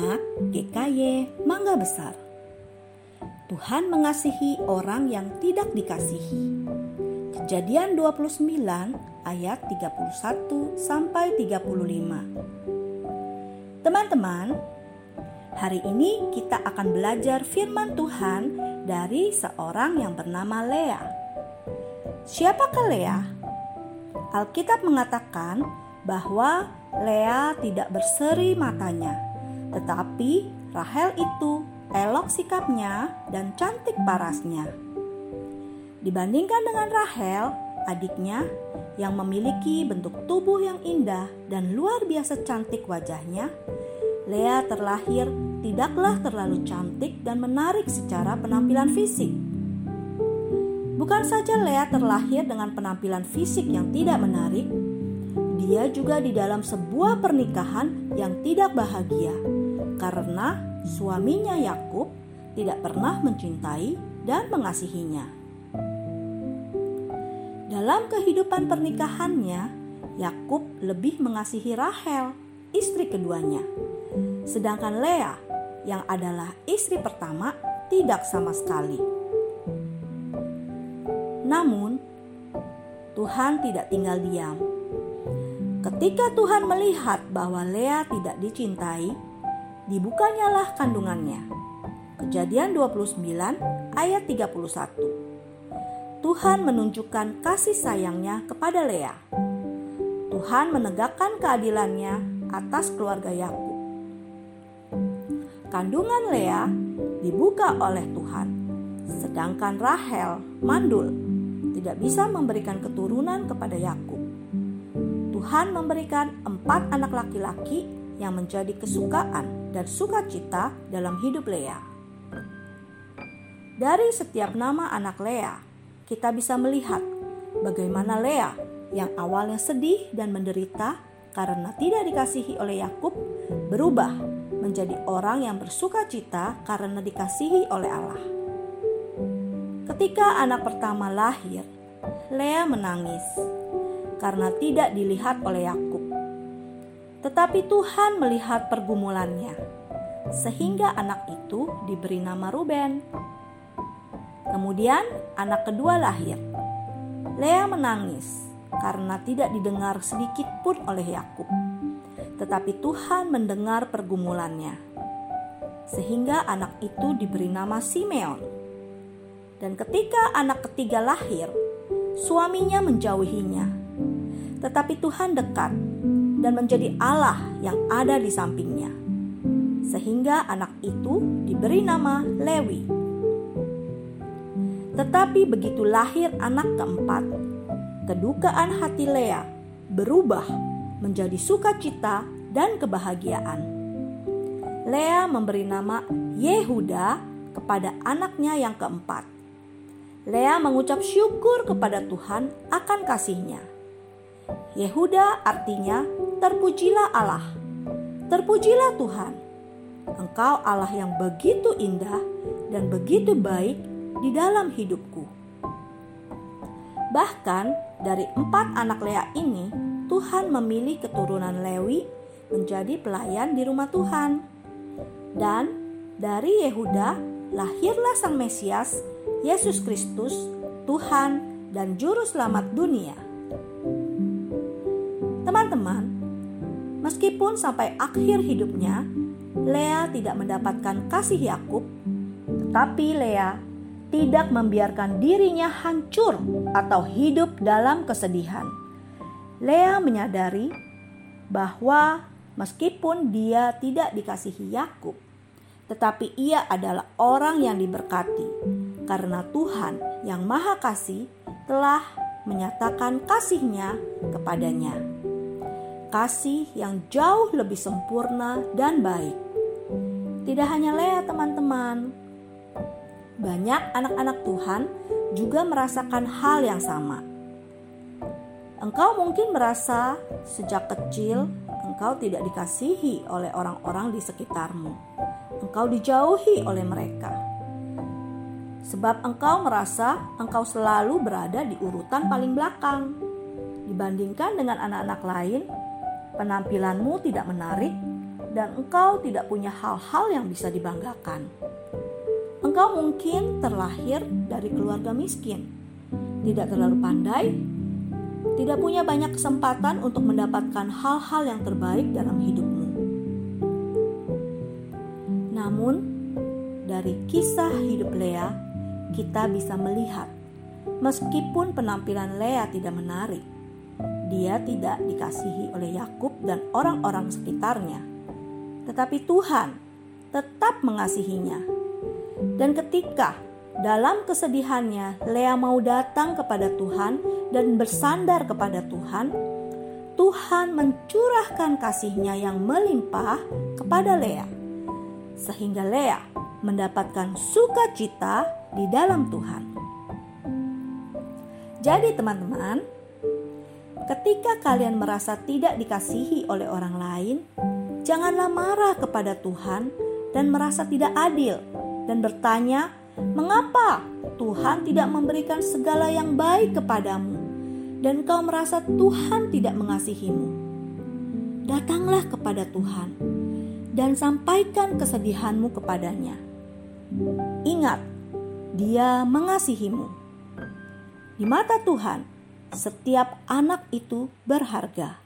Anak GKY Mangga Besar Tuhan mengasihi orang yang tidak dikasihi Kejadian 29 ayat 31 sampai 35 Teman-teman, hari ini kita akan belajar firman Tuhan dari seorang yang bernama Lea. Siapakah Lea? Alkitab mengatakan bahwa Lea tidak berseri matanya tetapi Rahel itu elok sikapnya dan cantik parasnya. Dibandingkan dengan Rahel, adiknya yang memiliki bentuk tubuh yang indah dan luar biasa cantik wajahnya, Lea terlahir tidaklah terlalu cantik dan menarik secara penampilan fisik. Bukan saja Lea terlahir dengan penampilan fisik yang tidak menarik, dia juga di dalam sebuah pernikahan yang tidak bahagia karena suaminya Yakub tidak pernah mencintai dan mengasihinya. Dalam kehidupan pernikahannya, Yakub lebih mengasihi Rahel, istri keduanya. Sedangkan Lea, yang adalah istri pertama, tidak sama sekali. Namun, Tuhan tidak tinggal diam. Ketika Tuhan melihat bahwa Lea tidak dicintai, dibukanyalah kandungannya. Kejadian 29 ayat 31. Tuhan menunjukkan kasih sayangnya kepada Lea. Tuhan menegakkan keadilannya atas keluarga Yakub. Kandungan Lea dibuka oleh Tuhan, sedangkan Rahel mandul, tidak bisa memberikan keturunan kepada Yakub. Tuhan memberikan empat anak laki-laki yang menjadi kesukaan dan sukacita dalam hidup Lea. Dari setiap nama anak Lea, kita bisa melihat bagaimana Lea yang awalnya sedih dan menderita karena tidak dikasihi oleh Yakub berubah menjadi orang yang bersukacita karena dikasihi oleh Allah. Ketika anak pertama lahir, Lea menangis karena tidak dilihat oleh Yakub. Tetapi Tuhan melihat pergumulannya, sehingga anak itu diberi nama Ruben. Kemudian anak kedua lahir. Lea menangis karena tidak didengar sedikit pun oleh Yakub. Tetapi Tuhan mendengar pergumulannya. Sehingga anak itu diberi nama Simeon. Dan ketika anak ketiga lahir, suaminya menjauhinya. Tetapi Tuhan dekat dan menjadi Allah yang ada di sampingnya. Sehingga anak itu diberi nama Lewi. Tetapi begitu lahir anak keempat, kedukaan hati Lea berubah menjadi sukacita dan kebahagiaan. Lea memberi nama Yehuda kepada anaknya yang keempat. Lea mengucap syukur kepada Tuhan akan kasihnya. Yehuda artinya terpujilah Allah. Terpujilah Tuhan. Engkau Allah yang begitu indah dan begitu baik di dalam hidupku. Bahkan dari empat anak Lea ini, Tuhan memilih keturunan Lewi menjadi pelayan di rumah Tuhan. Dan dari Yehuda lahirlah Sang Mesias, Yesus Kristus, Tuhan dan Juru Selamat dunia. Teman-teman, Meskipun sampai akhir hidupnya, Lea tidak mendapatkan kasih Yakub, tetapi Lea tidak membiarkan dirinya hancur atau hidup dalam kesedihan. Lea menyadari bahwa meskipun dia tidak dikasihi Yakub, tetapi ia adalah orang yang diberkati karena Tuhan yang Maha Kasih telah menyatakan kasihnya kepadanya kasih yang jauh lebih sempurna dan baik. Tidak hanya Lea, teman-teman, banyak anak-anak Tuhan juga merasakan hal yang sama. Engkau mungkin merasa sejak kecil engkau tidak dikasihi oleh orang-orang di sekitarmu. Engkau dijauhi oleh mereka. Sebab engkau merasa engkau selalu berada di urutan paling belakang dibandingkan dengan anak-anak lain penampilanmu tidak menarik, dan engkau tidak punya hal-hal yang bisa dibanggakan. Engkau mungkin terlahir dari keluarga miskin, tidak terlalu pandai, tidak punya banyak kesempatan untuk mendapatkan hal-hal yang terbaik dalam hidupmu. Namun, dari kisah hidup Lea, kita bisa melihat meskipun penampilan Lea tidak menarik, dia tidak dikasihi oleh Yakub dan orang-orang sekitarnya tetapi Tuhan tetap mengasihinya. Dan ketika dalam kesedihannya Lea mau datang kepada Tuhan dan bersandar kepada Tuhan, Tuhan mencurahkan kasihnya yang melimpah kepada Lea. Sehingga Lea mendapatkan sukacita di dalam Tuhan. Jadi teman-teman, ketika kalian merasa tidak dikasihi oleh orang lain, Janganlah marah kepada Tuhan dan merasa tidak adil dan bertanya, "Mengapa Tuhan tidak memberikan segala yang baik kepadamu dan kau merasa Tuhan tidak mengasihimu?" Datanglah kepada Tuhan dan sampaikan kesedihanmu kepadanya. Ingat, Dia mengasihimu. Di mata Tuhan, setiap anak itu berharga.